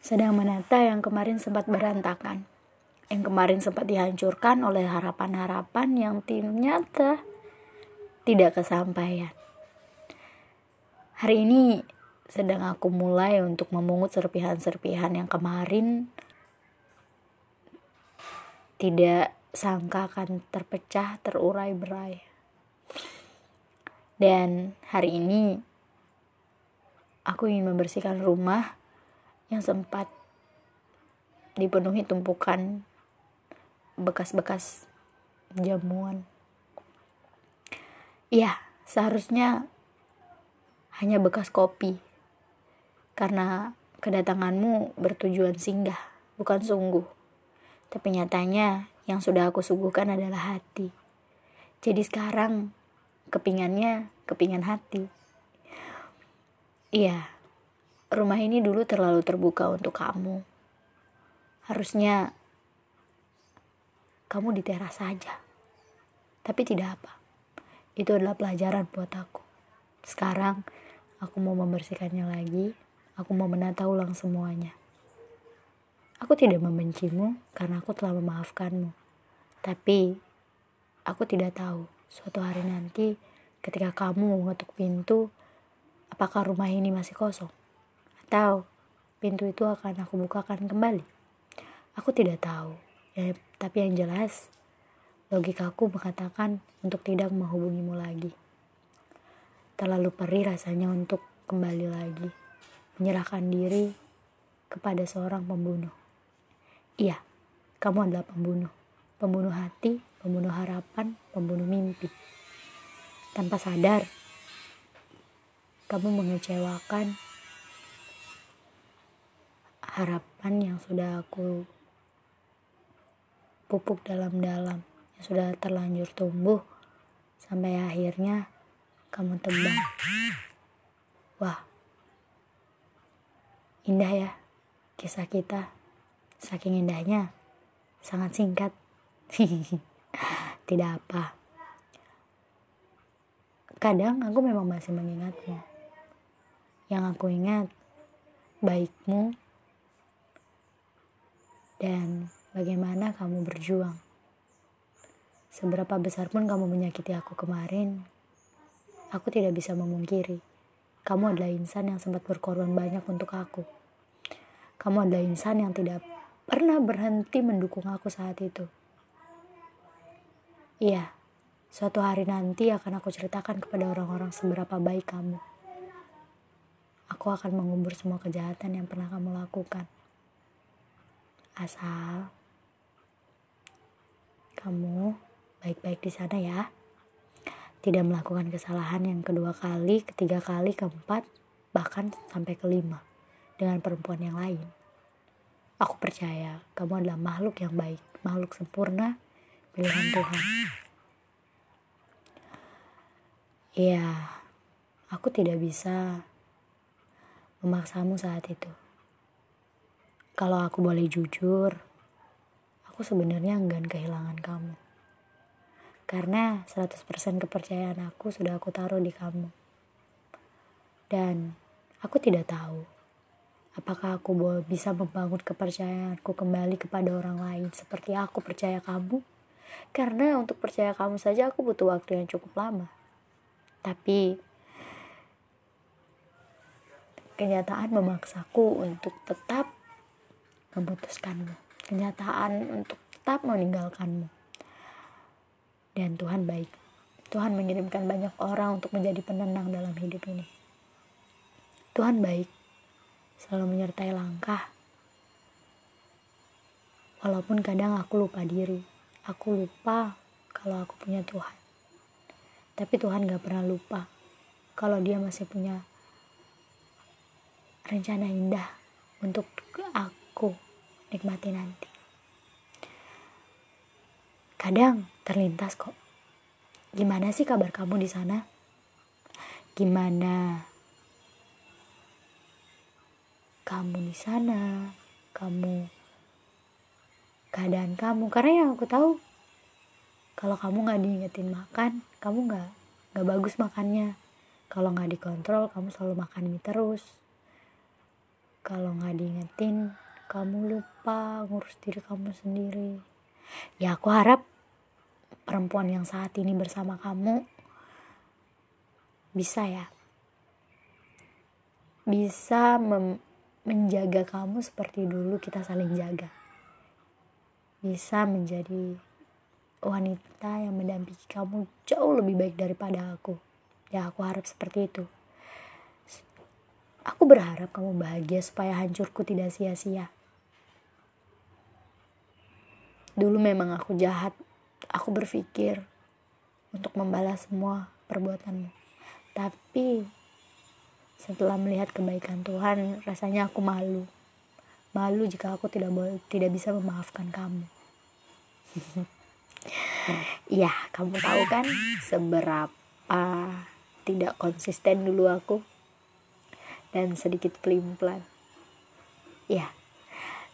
sedang menata yang kemarin sempat berantakan, yang kemarin sempat dihancurkan oleh harapan-harapan yang ternyata tidak kesampaian. Hari ini sedang aku mulai untuk memungut serpihan-serpihan yang kemarin tidak sangka akan terpecah, terurai berai. Dan hari ini aku ingin membersihkan rumah yang sempat dipenuhi tumpukan bekas-bekas jamuan. Iya, seharusnya hanya bekas kopi. Karena kedatanganmu bertujuan singgah, bukan sungguh. Tapi nyatanya yang sudah aku suguhkan adalah hati. Jadi sekarang kepingannya kepingan hati. Iya, rumah ini dulu terlalu terbuka untuk kamu. Harusnya kamu di teras saja. Tapi tidak apa. Itu adalah pelajaran buat aku. Sekarang aku mau membersihkannya lagi. Aku mau menata ulang semuanya. Aku tidak membencimu karena aku telah memaafkanmu. Tapi aku tidak tahu suatu hari nanti ketika kamu mengetuk pintu, apakah rumah ini masih kosong? Atau pintu itu akan aku bukakan kembali. Aku tidak tahu, ya, tapi yang jelas logikaku mengatakan untuk tidak menghubungimu lagi. Terlalu perih rasanya untuk kembali lagi, menyerahkan diri kepada seorang pembunuh. Iya, kamu adalah pembunuh. Pembunuh hati, pembunuh harapan, pembunuh mimpi. Tanpa sadar, kamu mengecewakan harapan yang sudah aku pupuk dalam-dalam yang sudah terlanjur tumbuh sampai akhirnya kamu tebang. Wah, indah ya kisah kita. Saking indahnya, sangat singkat. Tidak apa. Kadang aku memang masih mengingatmu. Yang aku ingat, baikmu dan bagaimana kamu berjuang. Seberapa besar pun kamu menyakiti aku kemarin, aku tidak bisa memungkiri. Kamu adalah insan yang sempat berkorban banyak untuk aku. Kamu adalah insan yang tidak pernah berhenti mendukung aku saat itu. Iya, suatu hari nanti akan aku ceritakan kepada orang-orang seberapa baik kamu. Aku akan mengubur semua kejahatan yang pernah kamu lakukan asal kamu baik-baik di sana ya tidak melakukan kesalahan yang kedua kali, ketiga kali, keempat, bahkan sampai kelima dengan perempuan yang lain. Aku percaya kamu adalah makhluk yang baik, makhluk sempurna, pilihan Tuhan. Iya, aku tidak bisa memaksamu saat itu. Kalau aku boleh jujur, aku sebenarnya enggan kehilangan kamu. Karena 100% kepercayaan aku sudah aku taruh di kamu. Dan aku tidak tahu apakah aku bisa membangun kepercayaanku kembali kepada orang lain seperti aku percaya kamu. Karena untuk percaya kamu saja aku butuh waktu yang cukup lama. Tapi kenyataan memaksaku untuk tetap memutuskanmu, kenyataan untuk tetap meninggalkanmu. Dan Tuhan baik. Tuhan mengirimkan banyak orang untuk menjadi penenang dalam hidup ini. Tuhan baik, selalu menyertai langkah. Walaupun kadang aku lupa diri, aku lupa kalau aku punya Tuhan. Tapi Tuhan gak pernah lupa kalau dia masih punya rencana indah untuk aku aku nikmati nanti. Kadang terlintas kok. Gimana sih kabar kamu di sana? Gimana kamu di sana? Kamu keadaan kamu karena yang aku tahu kalau kamu nggak diingetin makan kamu nggak nggak bagus makannya kalau nggak dikontrol kamu selalu makan mie terus kalau nggak diingetin kamu lupa ngurus diri kamu sendiri. Ya aku harap perempuan yang saat ini bersama kamu bisa ya. Bisa menjaga kamu seperti dulu kita saling jaga. Bisa menjadi wanita yang mendampingi kamu jauh lebih baik daripada aku. Ya aku harap seperti itu. Aku berharap kamu bahagia supaya hancurku tidak sia-sia Dulu memang aku jahat. Aku berpikir untuk membalas semua perbuatanmu. Tapi setelah melihat kebaikan Tuhan, rasanya aku malu. Malu jika aku tidak boleh, tidak bisa memaafkan kamu. Iya, kamu tahu kan seberapa tidak konsisten dulu aku dan sedikit pelin-pelan. Ya,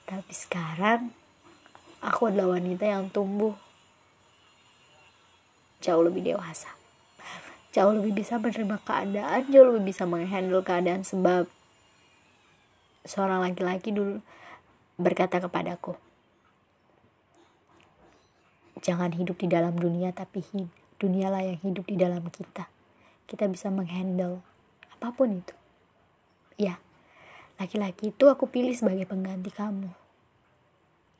tapi sekarang aku adalah wanita yang tumbuh. Jauh lebih dewasa. Jauh lebih bisa menerima keadaan jauh lebih bisa menghandle keadaan sebab seorang laki-laki dulu berkata kepadaku jangan hidup di dalam dunia tapi dunialah yang hidup di dalam kita. Kita bisa menghandle apa pun itu. Ya laki-laki itu aku pilih sebagai pengganti kamu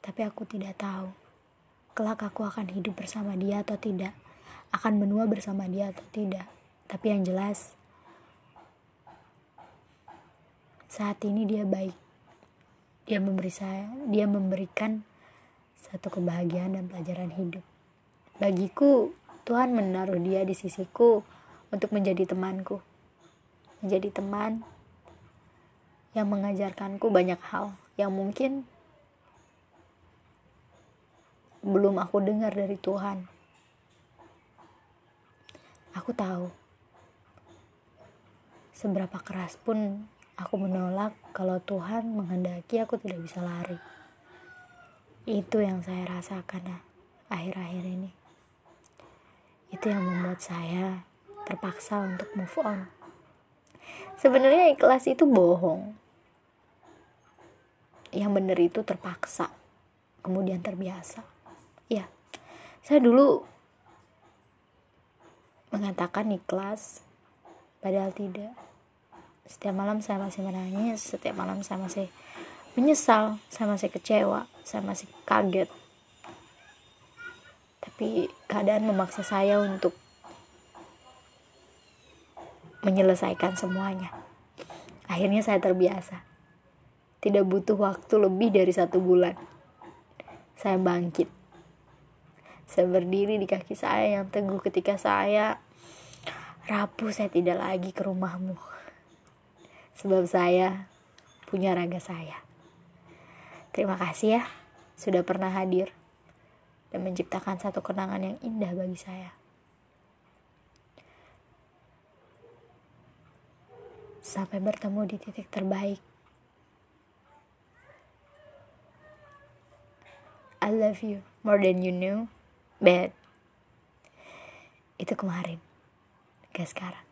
tapi aku tidak tahu kelak aku akan hidup bersama dia atau tidak, akan menua bersama dia atau tidak. Tapi yang jelas, saat ini dia baik. Dia memberi saya, dia memberikan satu kebahagiaan dan pelajaran hidup. Bagiku, Tuhan menaruh dia di sisiku untuk menjadi temanku. Menjadi teman yang mengajarkanku banyak hal yang mungkin belum aku dengar dari Tuhan. Aku tahu seberapa keras pun aku menolak kalau Tuhan menghendaki aku tidak bisa lari. Itu yang saya rasakan akhir-akhir ini. Itu yang membuat saya terpaksa untuk move on. Sebenarnya ikhlas itu bohong. Yang benar itu terpaksa, kemudian terbiasa ya saya dulu mengatakan ikhlas padahal tidak. Setiap malam saya masih menangis setiap malam saya masih menyesal saya masih kecewa saya masih kaget. Tapi keadaan memaksa saya untuk menyelesaikan semuanya. Akhirnya saya terbiasa. Tidak butuh waktu lebih dari satu bulan. Saya bangkit saya berdiri di kaki saya yang teguh ketika saya rapuh saya tidak lagi ke rumahmu. Sebab saya punya raga saya. Terima kasih ya sudah pernah hadir dan menciptakan satu kenangan yang indah bagi saya. Sampai bertemu di titik terbaik. I love you more than you know bad. Itu kemarin. Gak sekarang